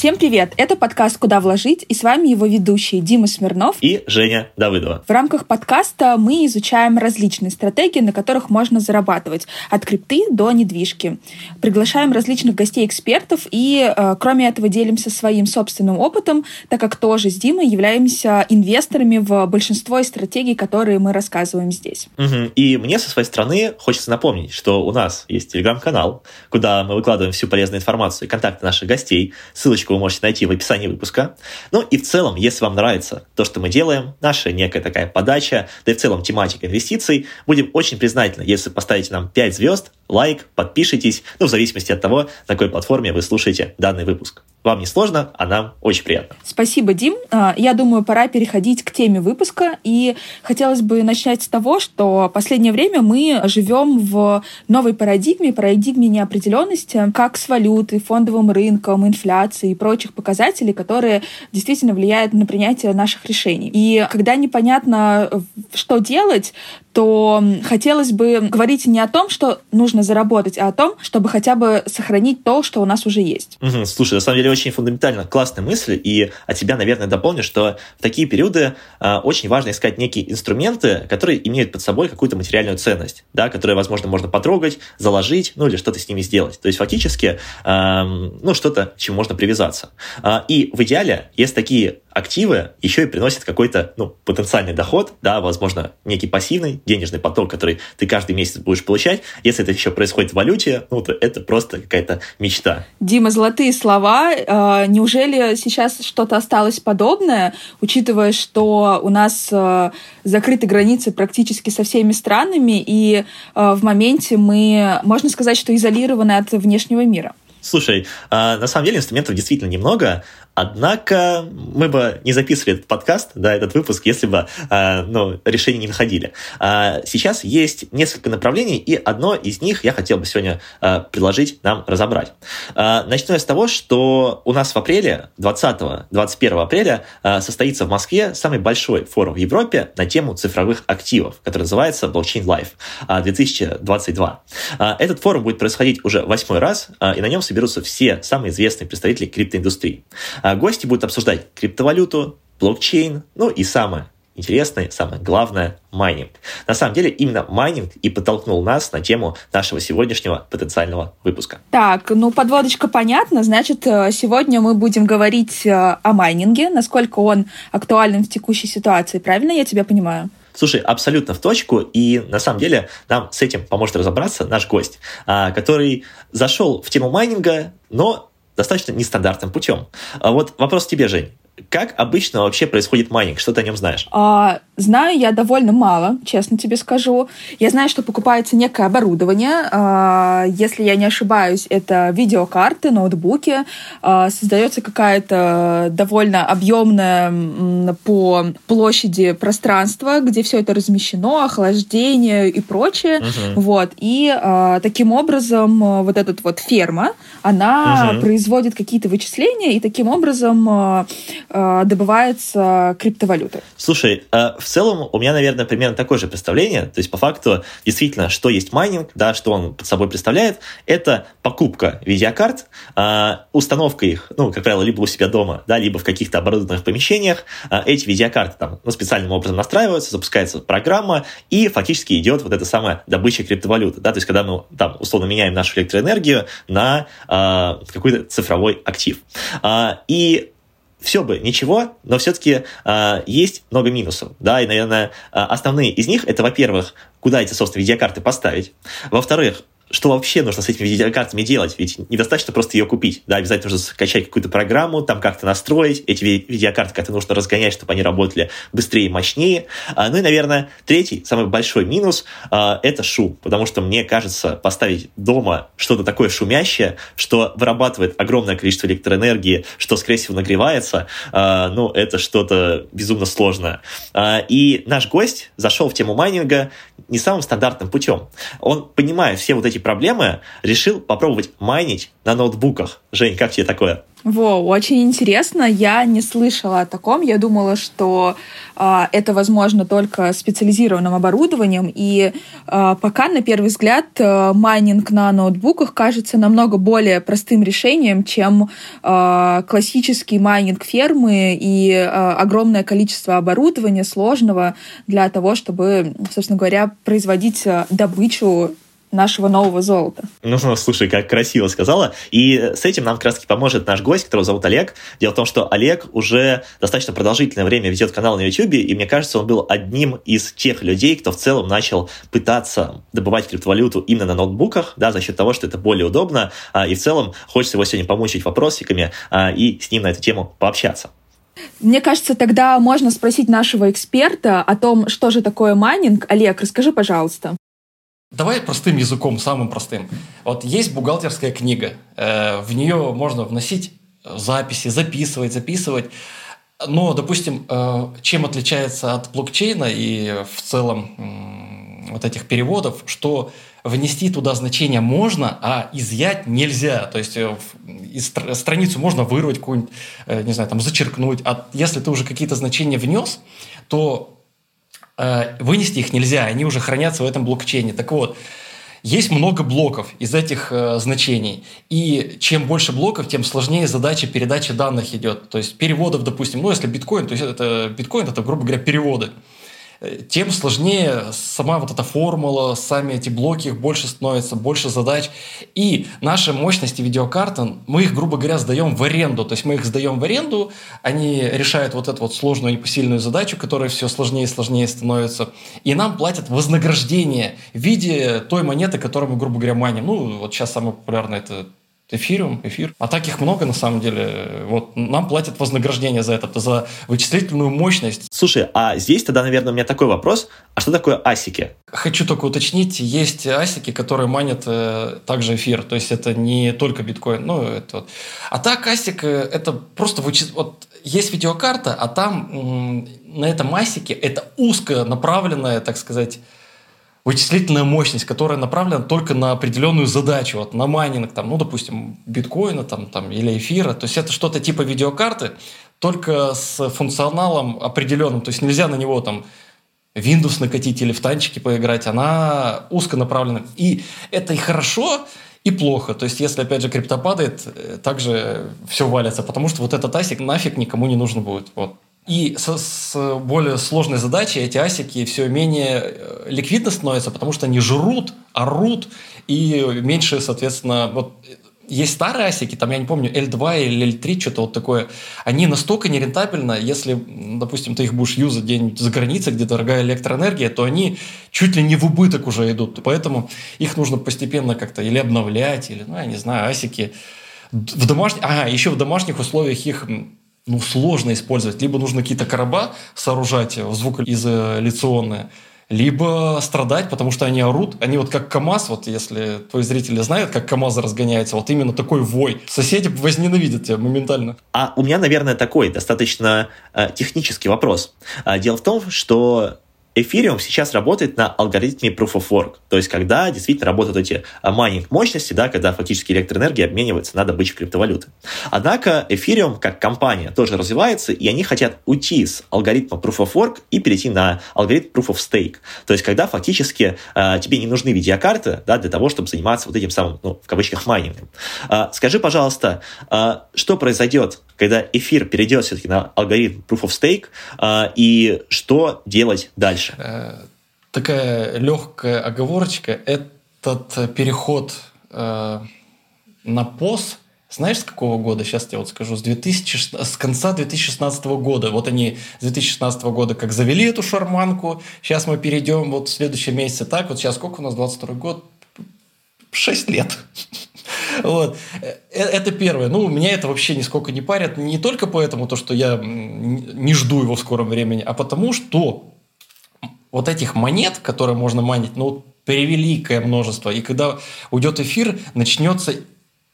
Всем привет! Это подкаст «Куда вложить» и с вами его ведущие Дима Смирнов и Женя Давыдова. В рамках подкаста мы изучаем различные стратегии, на которых можно зарабатывать, от крипты до недвижки. Приглашаем различных гостей-экспертов и, э, кроме этого, делимся своим собственным опытом, так как тоже с Димой являемся инвесторами в большинство из стратегий, которые мы рассказываем здесь. Угу. И мне со своей стороны хочется напомнить, что у нас есть телеграм-канал, куда мы выкладываем всю полезную информацию и контакты наших гостей. Ссылочку вы можете найти в описании выпуска. Ну и в целом, если вам нравится то, что мы делаем, наша некая такая подача, да и в целом тематика инвестиций, будем очень признательны, если поставите нам 5 звезд, лайк, подпишитесь, ну, в зависимости от того, на какой платформе вы слушаете данный выпуск. Вам не сложно, а нам очень приятно. Спасибо, Дим. А, я думаю, пора переходить к теме выпуска. И хотелось бы начать с того, что последнее время мы живем в новой парадигме, парадигме неопределенности, как с валютой, фондовым рынком, инфляцией и прочих показателей, которые действительно влияют на принятие наших решений. И когда непонятно, что делать, то хотелось бы говорить не о том, что нужно заработать, а о том, чтобы хотя бы сохранить то, что у нас уже есть. Угу, слушай, на самом деле очень фундаментально классная мысль, и от тебя, наверное, дополню, что в такие периоды э, очень важно искать некие инструменты, которые имеют под собой какую-то материальную ценность, да, которые, возможно, можно потрогать, заложить, ну или что-то с ними сделать. То есть фактически, э, ну что-то, к чему можно привязаться. Э, и в идеале, есть такие активы еще и приносят какой-то ну, потенциальный доход, да, возможно, некий пассивный денежный поток, который ты каждый месяц будешь получать. Если это еще происходит в валюте, ну, то это просто какая-то мечта. Дима, золотые слова. А, неужели сейчас что-то осталось подобное, учитывая, что у нас а, закрыты границы практически со всеми странами, и а, в моменте мы, можно сказать, что изолированы от внешнего мира? Слушай, на самом деле инструментов действительно немного. Однако мы бы не записывали этот подкаст, да, этот выпуск, если бы э, ну, решения не находили. А сейчас есть несколько направлений, и одно из них я хотел бы сегодня э, предложить нам разобрать. Э, начну я с того, что у нас в апреле, 20-21 апреля, э, состоится в Москве самый большой форум в Европе на тему цифровых активов, который называется Blockchain Life 2022. Э, этот форум будет происходить уже восьмой раз, э, и на нем соберутся все самые известные представители криптоиндустрии. А гости будут обсуждать криптовалюту, блокчейн, ну и самое интересное, самое главное – майнинг. На самом деле именно майнинг и подтолкнул нас на тему нашего сегодняшнего потенциального выпуска. Так, ну подводочка понятна. Значит, э, сегодня мы будем говорить э, о майнинге, насколько он актуален в текущей ситуации. Правильно я тебя понимаю? Слушай, абсолютно в точку, и на самом деле нам с этим поможет разобраться наш гость, а, который зашел в тему майнинга, но достаточно нестандартным путем. А вот вопрос тебе, Жень. Как обычно вообще происходит майнинг? Что ты о нем знаешь? А, знаю я довольно мало, честно тебе скажу. Я знаю, что покупается некое оборудование. А, если я не ошибаюсь, это видеокарты, ноутбуки. А, создается какая-то довольно объемная по площади пространство, где все это размещено, охлаждение и прочее. Угу. Вот. И а, таким образом а, вот эта вот ферма, она угу. производит какие-то вычисления, и таким образом а, Э, добывается криптовалюта? Слушай, э, в целом у меня, наверное, примерно такое же представление. То есть, по факту, действительно, что есть майнинг, да, что он под собой представляет, это покупка видеокарт, э, установка их, ну, как правило, либо у себя дома, да, либо в каких-то оборудованных помещениях. Эти видеокарты там ну, специальным образом настраиваются, запускается программа, и фактически идет вот эта самая добыча криптовалюты. Да, то есть, когда мы там условно меняем нашу электроэнергию на какой-то цифровой актив. И все бы ничего, но все-таки э, а, есть много минусов, да, и, наверное, э, основные из них это, во-первых, куда эти, собственно, видеокарты поставить, во-вторых, что вообще нужно с этими видеокартами делать? Ведь недостаточно просто ее купить. Да, обязательно нужно скачать какую-то программу, там как-то настроить. Эти видеокарты как-то нужно разгонять, чтобы они работали быстрее и мощнее. А, ну и, наверное, третий, самый большой минус а, – это шум. Потому что мне кажется, поставить дома что-то такое шумящее, что вырабатывает огромное количество электроэнергии, что, скорее всего, нагревается, а, ну, это что-то безумно сложное. И наш гость зашел в тему майнинга не самым стандартным путем. Он, понимая все вот эти проблемы, решил попробовать майнить на ноутбуках. Жень, как тебе такое? Во, очень интересно. Я не слышала о таком. Я думала, что э, это возможно только специализированным оборудованием. И э, пока, на первый взгляд, э, майнинг на ноутбуках кажется намного более простым решением, чем э, классический майнинг фермы и э, огромное количество оборудования сложного для того, чтобы, собственно говоря, производить добычу нашего нового золота. Ну, слушай, как красиво сказала. И с этим нам как раз поможет наш гость, которого зовут Олег. Дело в том, что Олег уже достаточно продолжительное время ведет канал на YouTube, и мне кажется, он был одним из тех людей, кто в целом начал пытаться добывать криптовалюту именно на ноутбуках, да, за счет того, что это более удобно, а, и в целом хочется его сегодня помучить вопросиками а, и с ним на эту тему пообщаться. Мне кажется, тогда можно спросить нашего эксперта о том, что же такое майнинг. Олег, расскажи, пожалуйста. Давай простым языком, самым простым. Вот есть бухгалтерская книга, э, в нее можно вносить записи, записывать, записывать. Но, допустим, э, чем отличается от блокчейна и в целом вот этих переводов, что внести туда значение можно, а изъять нельзя. То есть э, из страницу можно вырвать какую-нибудь, не знаю, там зачеркнуть. А если ты уже какие-то значения внес, то Э, вынести их нельзя, они уже хранятся в этом блокчейне. Так вот, есть много блоков из этих э, значений. И чем больше блоков, тем сложнее задача передачи данных идет. То есть переводов, допустим, ну если биткоин, то есть это биткоин, это, грубо говоря, переводы тем сложнее сама вот эта формула, сами эти блоки, их больше становится, больше задач. И наши мощности видеокарты, мы их, грубо говоря, сдаем в аренду. То есть мы их сдаем в аренду, они решают вот эту вот сложную непосильную задачу, которая все сложнее и сложнее становится. И нам платят вознаграждение в виде той монеты, которую мы, грубо говоря, маним. Ну, вот сейчас самое популярное это эфириум, эфир. А таких много на самом деле. Вот нам платят вознаграждение за это, за вычислительную мощность. Слушай, а здесь тогда, наверное, у меня такой вопрос. А что такое асики? Хочу только уточнить, есть асики, которые манят э, также эфир. То есть это не только биткоин. Ну, это вот. А так асик это просто вычис... вот есть видеокарта, а там м- на этом асике это узко направленная, так сказать, вычислительная мощность, которая направлена только на определенную задачу, вот на майнинг, там, ну, допустим, биткоина там, там, или эфира. То есть это что-то типа видеокарты, только с функционалом определенным. То есть нельзя на него там Windows накатить или в танчики поиграть. Она узко направлена. И это и хорошо, и плохо. То есть, если, опять же, крипто падает, э, также все валится, потому что вот этот асик нафиг никому не нужно будет. Вот. И с, с более сложной задачей эти асики все менее э, ликвидно становятся, потому что они жрут, орут, и меньше, соответственно, вот есть старые асики, там, я не помню, L2 или L3, что-то вот такое, они настолько нерентабельны, если, допустим, ты их будешь юзать где-нибудь за границей, где дорогая электроэнергия, то они чуть ли не в убыток уже идут. Поэтому их нужно постепенно как-то или обновлять, или, ну, я не знаю, асики в домашних... Ага, еще в домашних условиях их ну, сложно использовать. Либо нужно какие-то короба сооружать звукоизоляционные, либо страдать, потому что они орут. Они вот как КАМАЗ, вот если твои зрители знают, как КАМАЗ разгоняется, вот именно такой вой. Соседи возненавидят тебя моментально. А у меня, наверное, такой достаточно э, технический вопрос. А, дело в том, что Ethereum сейчас работает на алгоритме Proof of Work, то есть когда действительно работают эти а, майнинг мощности, да, когда фактически электроэнергия обменивается на добычу криптовалюты. Однако Ethereum как компания тоже развивается, и они хотят уйти с алгоритма Proof of Work и перейти на алгоритм Proof of Stake, то есть когда фактически э, тебе не нужны видеокарты да, для того, чтобы заниматься вот этим самым, ну, в кавычках, майнингом. Э, скажи, пожалуйста, э, что произойдет, когда эфир перейдет все-таки на алгоритм Proof of Stake, э, и что делать дальше? Дальше? Э, такая легкая оговорочка. Этот переход э, на ПОС, знаешь, с какого года? Сейчас я вот скажу. С, 2000, с конца 2016 года. Вот они с 2016 года как завели эту шарманку. Сейчас мы перейдем вот в следующем месяце так. Вот сейчас сколько у нас? 22 год? 6 лет. Вот. Э, это первое. Ну, меня это вообще нисколько не парит. Не только поэтому, то, что я не жду его в скором времени, а потому что вот этих монет, которые можно манить, ну, превеликое множество. И когда уйдет эфир, начнется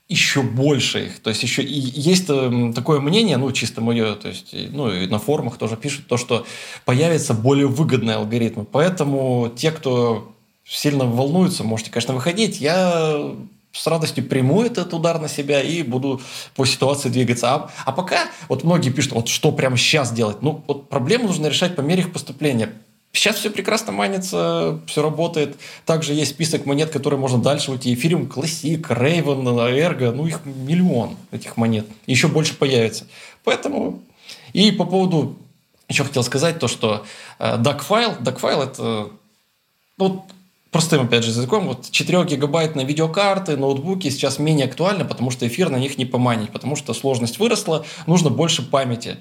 еще больше их. То есть еще и есть эм, такое мнение, ну, чисто мое, то есть, ну, и на форумах тоже пишут, то, что появятся более выгодные алгоритмы. Поэтому те, кто сильно волнуются, можете, конечно, выходить. Я с радостью приму этот удар на себя и буду по ситуации двигаться. А, а пока вот многие пишут, вот что прямо сейчас делать. Ну, вот проблему нужно решать по мере их поступления. Сейчас все прекрасно манится, все работает. Также есть список монет, которые можно дальше уйти. Эфириум, Классик, Рейвен, Эрго, ну их миллион этих монет. Еще больше появится. Поэтому... И по поводу... Еще хотел сказать то, что э, DAC-файл, DAC-файл это... Ну, простым, опять же, языком, вот 4-гигабайтные видеокарты, ноутбуки сейчас менее актуальны, потому что эфир на них не поманить, потому что сложность выросла, нужно больше памяти.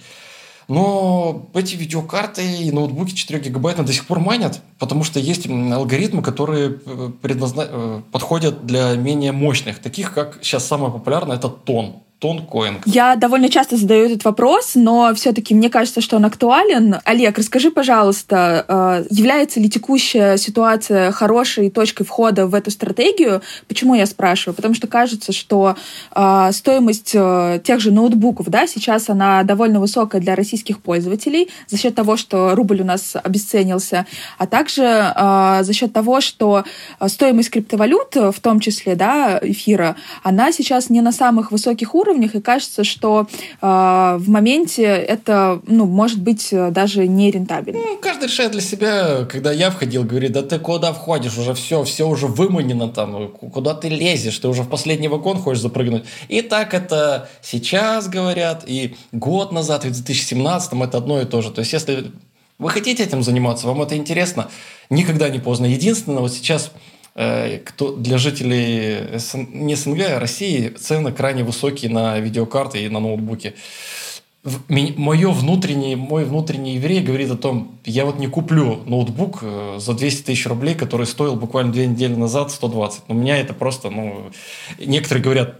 Но эти видеокарты и ноутбуки 4 гигабайта до сих пор манят, потому что есть алгоритмы, которые э, предназна... Э, подходят для менее мощных, таких как сейчас самое популярное – это тон тонкоинг? Я довольно часто задаю этот вопрос, но все-таки мне кажется, что он актуален. Олег, расскажи, пожалуйста, э, является ли текущая ситуация хорошей точкой входа в эту стратегию? Почему я спрашиваю? Потому что кажется, что э, стоимость э, тех же ноутбуков, да, сейчас она довольно высокая для российских пользователей за счет того, что рубль у нас обесценился, а также за счет того, что стоимость криптовалют, в том числе, да, эфира, она сейчас не на самых высоких уровнях, уровнях, и кажется, что э, в моменте это, ну, может быть э, даже не рентабельно. Ну, каждый решает для себя, когда я входил, говорит, да ты куда входишь, уже все, все уже выманено там, куда ты лезешь, ты уже в последний вагон хочешь запрыгнуть. И так это сейчас говорят, и год назад, в 2017 это одно и то же. То есть, если вы хотите этим заниматься, вам это интересно, никогда не поздно. Единственное, вот сейчас кто для жителей СН, не СНГ, а России цены крайне высокие на видеокарты и на ноутбуки. Мое внутренний, мой внутренний еврей говорит о том, я вот не куплю ноутбук э, за 200 тысяч рублей, который стоил буквально две недели назад 120. У меня это просто, ну, некоторые говорят,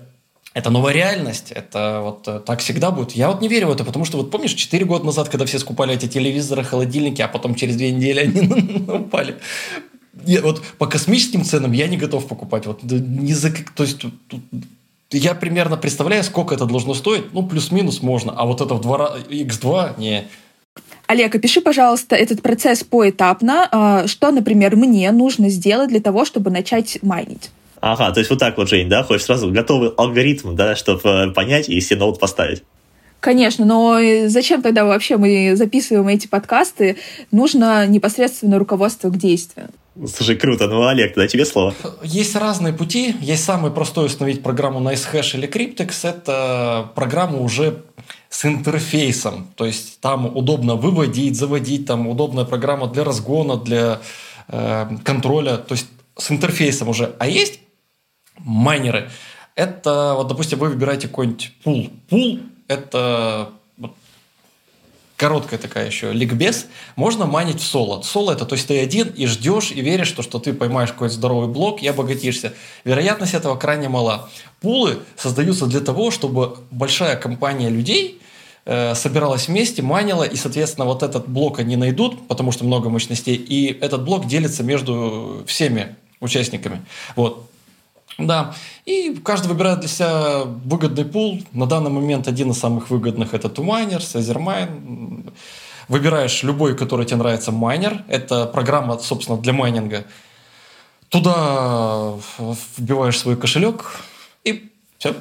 это новая реальность, это вот э, так всегда будет. Я вот не верю в это, потому что вот помнишь, 4 года назад, когда все скупали эти телевизоры, холодильники, а потом через две недели они упали я, вот по космическим ценам я не готов покупать. Вот не за, то есть тут, тут, я примерно представляю, сколько это должно стоить. Ну, плюс-минус можно. А вот это в 2 x2 не. Олег, опиши, пожалуйста, этот процесс поэтапно. А, что, например, мне нужно сделать для того, чтобы начать майнить? Ага, то есть вот так вот, Жень, да? Хочешь сразу готовый алгоритм, да, чтобы э, понять и себе ноут поставить? Конечно, но зачем тогда вообще мы записываем эти подкасты? Нужно непосредственно руководство к действию. Слушай, круто. Ну, Олег, тогда тебе слово. Есть разные пути. Есть самый простой установить программу на SHash или Cryptex. Это программа уже с интерфейсом. То есть там удобно выводить, заводить, там удобная программа для разгона, для э, контроля. То есть с интерфейсом уже. А есть майнеры. Это, вот, допустим, вы выбираете какой-нибудь пул. Пул – это короткая такая еще ликбез, можно майнить в соло. Соло это, то есть ты один и ждешь, и веришь, что, что ты поймаешь какой-то здоровый блок и обогатишься. Вероятность этого крайне мала. Пулы создаются для того, чтобы большая компания людей э, собиралась вместе, майнила, и, соответственно, вот этот блок они найдут, потому что много мощностей, и этот блок делится между всеми участниками. Вот. Да, и каждый выбирает для себя выгодный пул. На данный момент один из самых выгодных это 2Miners, Сазермайн. Выбираешь любой, который тебе нравится, майнер. Это программа, собственно, для майнинга. Туда вбиваешь свой кошелек и все.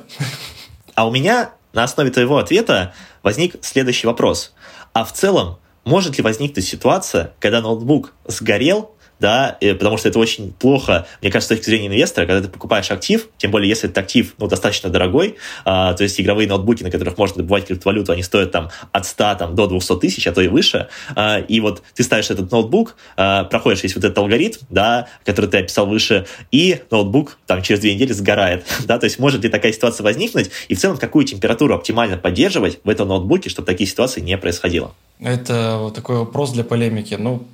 А у меня на основе твоего ответа возник следующий вопрос. А в целом, может ли возникнуть ситуация, когда ноутбук сгорел, да, потому что это очень плохо, мне кажется, с точки зрения инвестора, когда ты покупаешь актив, тем более, если этот актив, ну, достаточно дорогой, а, то есть игровые ноутбуки, на которых можно добывать криптовалюту, они стоят там от 100 там, до 200 тысяч, а то и выше, а, и вот ты ставишь этот ноутбук, а, проходишь весь вот этот алгоритм, да, который ты описал выше, и ноутбук там через две недели сгорает, да, то есть может ли такая ситуация возникнуть, и в целом какую температуру оптимально поддерживать в этом ноутбуке, чтобы такие ситуации не происходило? Это вот такой вопрос для полемики. Ну,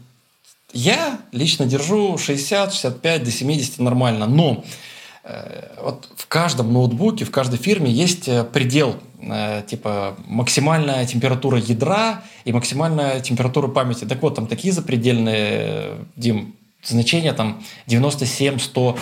я лично держу 60, 65 до 70 нормально, но э, вот в каждом ноутбуке, в каждой фирме есть э, предел, э, типа максимальная температура ядра и максимальная температура памяти. Так вот, там такие запредельные, Дим, значения там 97, 100.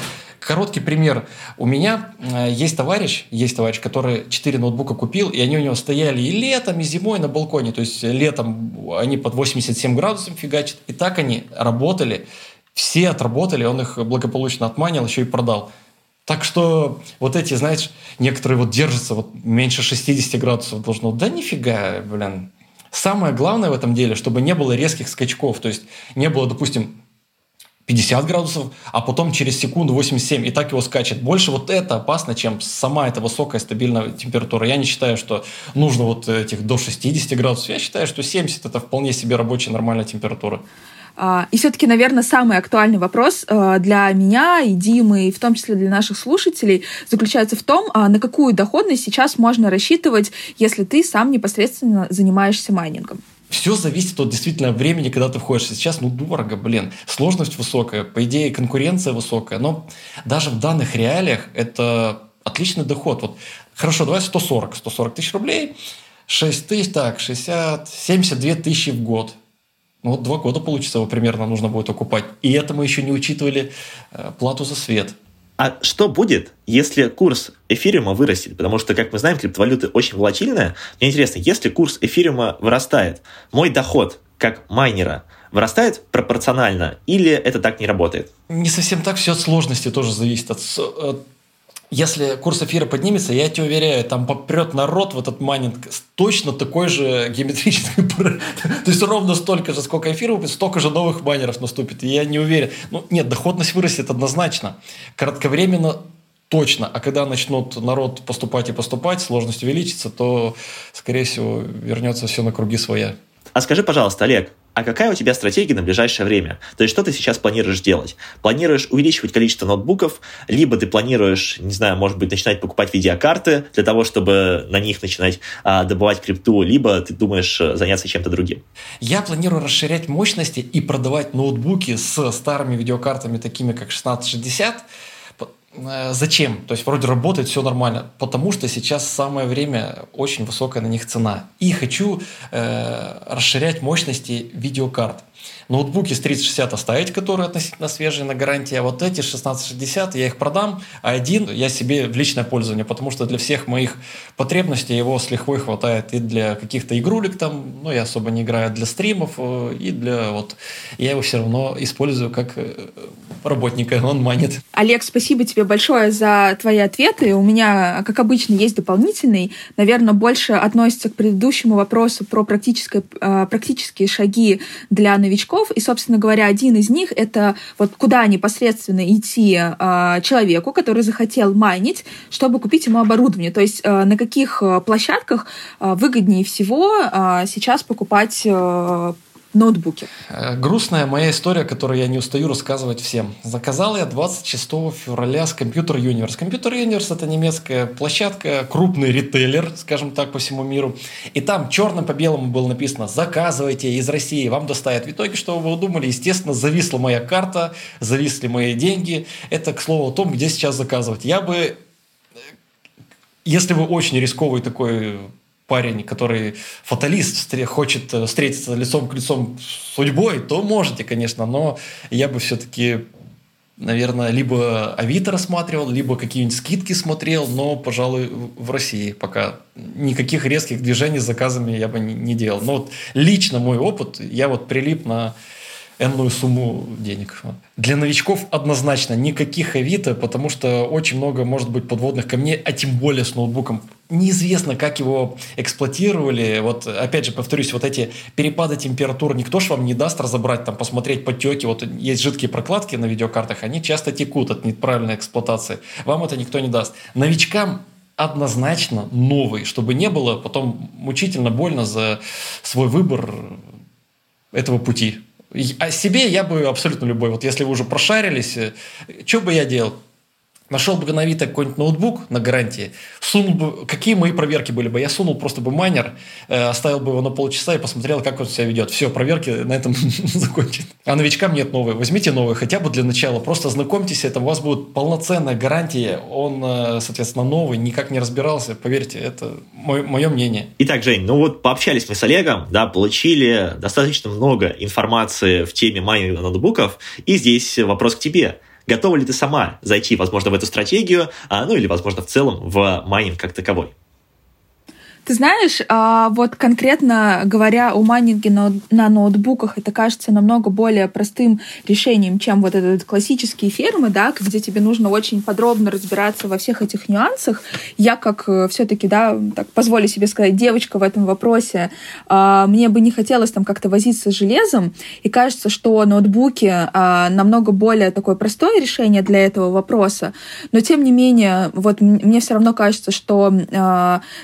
Короткий пример. У меня э, есть товарищ, есть товарищ, который 4 ноутбука купил, и они у него стояли и летом, и зимой на балконе. То есть летом они под 87 градусов фигачат. И так они работали все отработали, он их благополучно отманил, еще и продал. Так что вот эти, знаешь, некоторые вот держатся, вот меньше 60 градусов должно. Да нифига, блин. Самое главное в этом деле, чтобы не было резких скачков. То есть не было, допустим, 50 градусов, а потом через секунду 87, и так его скачет. Больше вот это опасно, чем сама эта высокая стабильная температура. Я не считаю, что нужно вот этих до 60 градусов. Я считаю, что 70 это вполне себе рабочая нормальная температура. А, и все-таки, наверное, самый актуальный вопрос а, для меня и Димы, и в том числе для наших слушателей, заключается в том, а, на какую доходность сейчас можно рассчитывать, если ты сам непосредственно занимаешься майнингом. Все зависит от действительно времени, когда ты входишь. Сейчас, ну, дорого, блин. Сложность высокая, по идее, конкуренция высокая. Но даже в данных реалиях это отличный доход. Вот, хорошо, давай 140. 140 тысяч рублей, 6 тысяч, так, 60, 72 тысячи в год. Ну, вот два года, получится, его примерно нужно будет окупать. И это мы еще не учитывали э, плату за свет. А что будет, если курс эфириума вырастет? Потому что, как мы знаем, криптовалюты очень волатильная. Мне интересно, если курс эфириума вырастает, мой доход как майнера вырастает пропорционально или это так не работает? Не совсем так, все от сложности тоже зависит. От, от если курс эфира поднимется, я тебе уверяю, там попрет народ в этот майнинг точно такой же геометрический. То есть ровно столько же, сколько эфира столько же новых майнеров наступит. Я не уверен. Ну, нет, доходность вырастет однозначно. Кратковременно точно. А когда начнут народ поступать и поступать, сложность увеличится, то, скорее всего, вернется все на круги своя. А скажи, пожалуйста, Олег, а какая у тебя стратегия на ближайшее время? То есть что ты сейчас планируешь делать? Планируешь увеличивать количество ноутбуков, либо ты планируешь, не знаю, может быть, начинать покупать видеокарты для того, чтобы на них начинать а, добывать крипту, либо ты думаешь э, заняться чем-то другим? Я планирую расширять мощности и продавать ноутбуки с старыми видеокартами, такими как 1660, Э, зачем? То есть вроде работает, все нормально. Потому что сейчас самое время, очень высокая на них цена. И хочу э, расширять мощности видеокарт ноутбуки с 3060 оставить, которые относительно свежие на гарантии, а вот эти 1660 я их продам, а один я себе в личное пользование, потому что для всех моих потребностей его с лихвой хватает и для каких-то игрулек там, ну, я особо не играю, для стримов, э, и для вот, я его все равно использую как э, работника, он манит. Олег, спасибо тебе большое за твои ответы. У меня, как обычно, есть дополнительный, наверное, больше относится к предыдущему вопросу про практические, э, практические шаги для новичков, шагов. И, собственно говоря, один из них — это вот куда непосредственно идти э, человеку, который захотел майнить, чтобы купить ему оборудование. То есть э, на каких площадках э, выгоднее всего э, сейчас покупать э, ноутбуке. Э, грустная моя история, которую я не устаю рассказывать всем. Заказал я 26 февраля с Computer Universe. Computer Universe это немецкая площадка, крупный ритейлер, скажем так, по всему миру. И там черным по белому было написано «Заказывайте из России, вам доставят». В итоге, что вы думали? Естественно, зависла моя карта, зависли мои деньги. Это, к слову, о том, где сейчас заказывать. Я бы э, если вы очень рисковый такой парень, который фаталист, хочет э, встретиться лицом к лицом с судьбой, то можете, конечно, но я бы все-таки наверное, либо Авито рассматривал, либо какие-нибудь скидки смотрел, но, пожалуй, в России пока никаких резких движений с заказами я бы не делал. Но вот лично мой опыт, я вот прилип на энную сумму денег. Для новичков однозначно никаких Авито, потому что очень много может быть подводных камней, а тем более с ноутбуком. Неизвестно, как его эксплуатировали. Вот, опять же, повторюсь, вот эти перепады температур никто же вам не даст разобрать, там, посмотреть подтеки. Вот есть жидкие прокладки на видеокартах, они часто текут от неправильной эксплуатации. Вам это никто не даст. Новичкам однозначно новый, чтобы не было потом мучительно больно за свой выбор этого пути. О себе я бы абсолютно любой. Вот если вы уже прошарились, э, что бы я делал? Нашел бы на Авито какой-нибудь ноутбук на гарантии, сунул бы, какие мои проверки были бы? Я сунул просто бы майнер, э, оставил бы его на полчаса и посмотрел, как он себя ведет. Все, проверки на этом закончены. А новичкам нет новые. Возьмите новые, хотя бы для начала. Просто знакомьтесь, это у вас будет полноценная гарантия. Он, э, соответственно, новый, никак не разбирался. Поверьте, это мое, мое мнение. Итак, Жень, ну вот пообщались мы с Олегом, да, получили достаточно много информации в теме майнинга ноутбуков. И здесь вопрос к тебе готова ли ты сама зайти, возможно, в эту стратегию, а, ну или, возможно, в целом в майнинг как таковой. Ты знаешь, а, вот конкретно говоря о майнинге на ноутбуках, это кажется намного более простым решением, чем вот этот классические фермы, да, где тебе нужно очень подробно разбираться во всех этих нюансах. Я как э, все-таки, да, так позволю себе сказать, девочка в этом вопросе, а, мне бы не хотелось там как-то возиться с железом, и кажется, что ноутбуки а, намного более такое простое решение для этого вопроса, но тем не менее, вот мне все равно кажется, что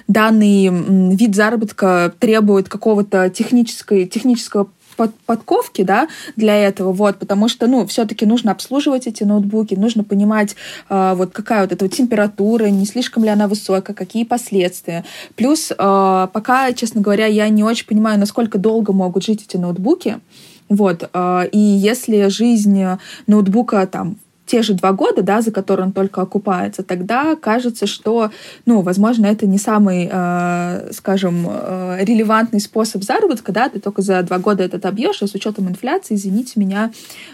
данный вид заработка требует какого-то технической, технического под, подковки, да, для этого, вот, потому что, ну, все-таки нужно обслуживать эти ноутбуки, нужно понимать, э, вот какая вот эта вот температура, не слишком ли она высокая, какие последствия. Плюс, э, пока, честно говоря, я не очень понимаю, насколько долго могут жить эти ноутбуки, вот, э, и если жизнь ноутбука там те же два года, да, за которые он только окупается, тогда кажется, что, ну, возможно, это не самый, э, скажем, э, релевантный способ заработка, да, ты только за два года это обьешь, а с учетом инфляции, извините меня,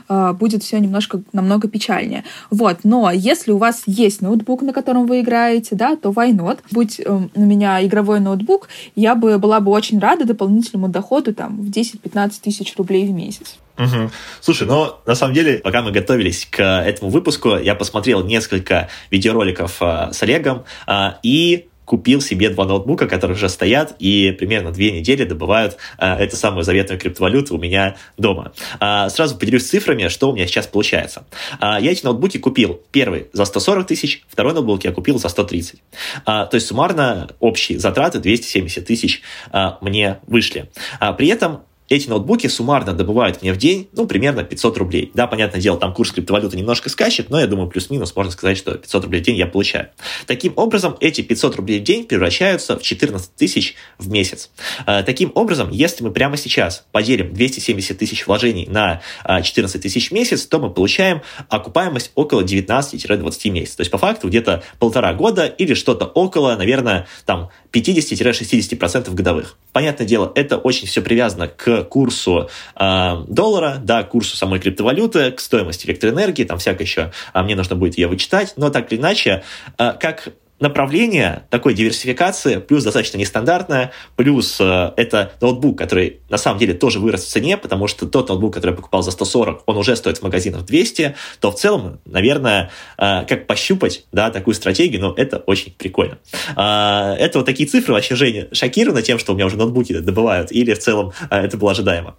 э, будет все немножко намного печальнее. Вот, но если у вас есть ноутбук, на котором вы играете, да, то why not? Будь э, у меня игровой ноутбук, я бы была бы очень рада дополнительному доходу там в 10-15 тысяч рублей в месяц. Угу. Слушай, ну, на самом деле, пока мы готовились к этому выпуску, я посмотрел несколько видеороликов э, с Олегом э, и купил себе два ноутбука, которые уже стоят и примерно две недели добывают э, эту самую заветную криптовалюту у меня дома. Э, сразу поделюсь цифрами, что у меня сейчас получается. Э, я эти ноутбуки купил первый за 140 тысяч, второй ноутбук я купил за 130. Э, то есть суммарно общие затраты 270 тысяч э, мне вышли. Э, при этом эти ноутбуки суммарно добывают мне в день, ну, примерно 500 рублей. Да, понятное дело, там курс криптовалюты немножко скачет, но я думаю, плюс-минус можно сказать, что 500 рублей в день я получаю. Таким образом, эти 500 рублей в день превращаются в 14 тысяч в месяц. А, таким образом, если мы прямо сейчас поделим 270 тысяч вложений на 14 а, тысяч в месяц, то мы получаем окупаемость около 19-20 месяцев. То есть, по факту, где-то полтора года или что-то около, наверное, там 50-60% годовых. Понятное дело, это очень все привязано к курсу э, доллара, да, к курсу самой криптовалюты, к стоимости электроэнергии, там всякое еще, а мне нужно будет ее вычитать, но так или иначе, э, как направление такой диверсификации, плюс достаточно нестандартное, плюс э, это ноутбук, который на самом деле тоже вырос в цене, потому что тот ноутбук, который я покупал за 140, он уже стоит в магазинах 200, то в целом, наверное, э, как пощупать да, такую стратегию, ну, это очень прикольно. Э, это вот такие цифры вообще, Женя, шокированы тем, что у меня уже ноутбуки добывают, или в целом э, это было ожидаемо?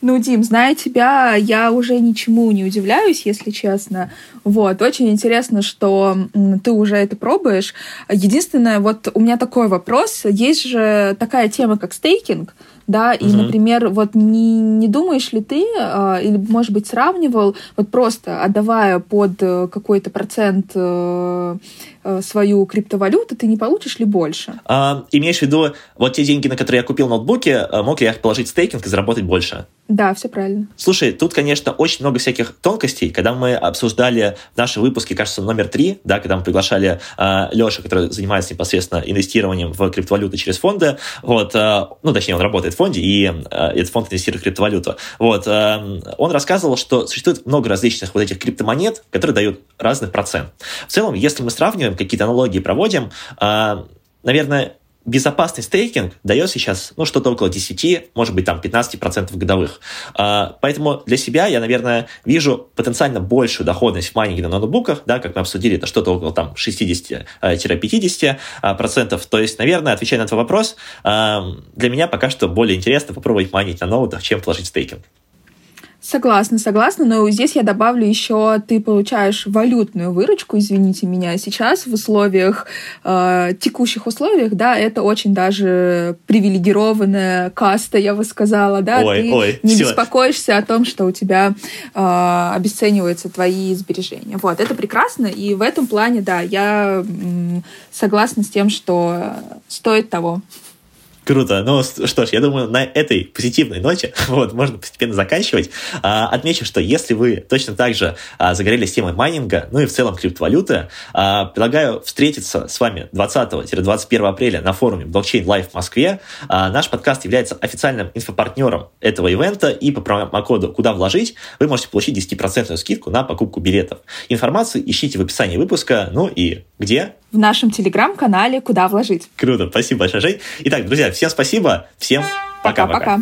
Ну, Дим, зная тебя, я уже ничему не удивляюсь, если честно. Вот, очень интересно, что ты уже это пробуешь. Единственное, вот у меня такой вопрос. Есть же такая тема, как стейкинг, да, и, угу. например, вот не, не думаешь ли ты, э, или, может быть, сравнивал, вот просто отдавая под э, какой-то процент э, Э, свою криптовалюту, ты не получишь ли больше? А, имеешь в виду, вот те деньги, на которые я купил ноутбуки, э, мог ли я их положить в стейкинг и заработать больше? Да, все правильно. Слушай, тут, конечно, очень много всяких тонкостей. Когда мы обсуждали в нашем выпуске, кажется, номер три, да, когда мы приглашали э, Лешу, который занимается непосредственно инвестированием в криптовалюты через фонды, вот, э, ну, точнее, он работает фонде, и э, этот фонд инвестирует в криптовалюту. Вот, э, он рассказывал, что существует много различных вот этих криптомонет, которые дают разный процент. В целом, если мы сравниваем какие-то аналогии проводим, а, наверное, безопасный стейкинг дает сейчас ну, что-то около 10, может быть, там 15% годовых. А, поэтому для себя я, наверное, вижу потенциально большую доходность в майнинге на ноутбуках, да, как мы обсудили, это что-то около там 60-50%. То есть, наверное, отвечая на твой вопрос, а, для меня пока что более интересно попробовать майнить на ноутах, чем вложить в стейкинг. Согласна, согласна, но здесь я добавлю еще, ты получаешь валютную выручку, извините меня, сейчас в условиях, э, текущих условиях, да, это очень даже привилегированная каста, я бы сказала, да, ой, ты ой, не все. беспокоишься о том, что у тебя э, обесцениваются твои сбережения. Вот, это прекрасно, и в этом плане, да, я м, согласна с тем, что стоит того. Круто. Ну что ж, я думаю, на этой позитивной ноте вот, можно постепенно заканчивать. А, отмечу, что если вы точно так же а, загорелись темой майнинга, ну и в целом криптовалюты, а, предлагаю встретиться с вами 20-21 апреля на форуме Blockchain Live в Москве. А, наш подкаст является официальным инфопартнером этого ивента, и по промокоду «Куда вложить» вы можете получить 10% скидку на покупку билетов. Информацию ищите в описании выпуска. Ну и где? В нашем телеграм-канале «Куда вложить». Круто, спасибо большое, Жень. Итак, друзья, всем спасибо, всем пока-пока.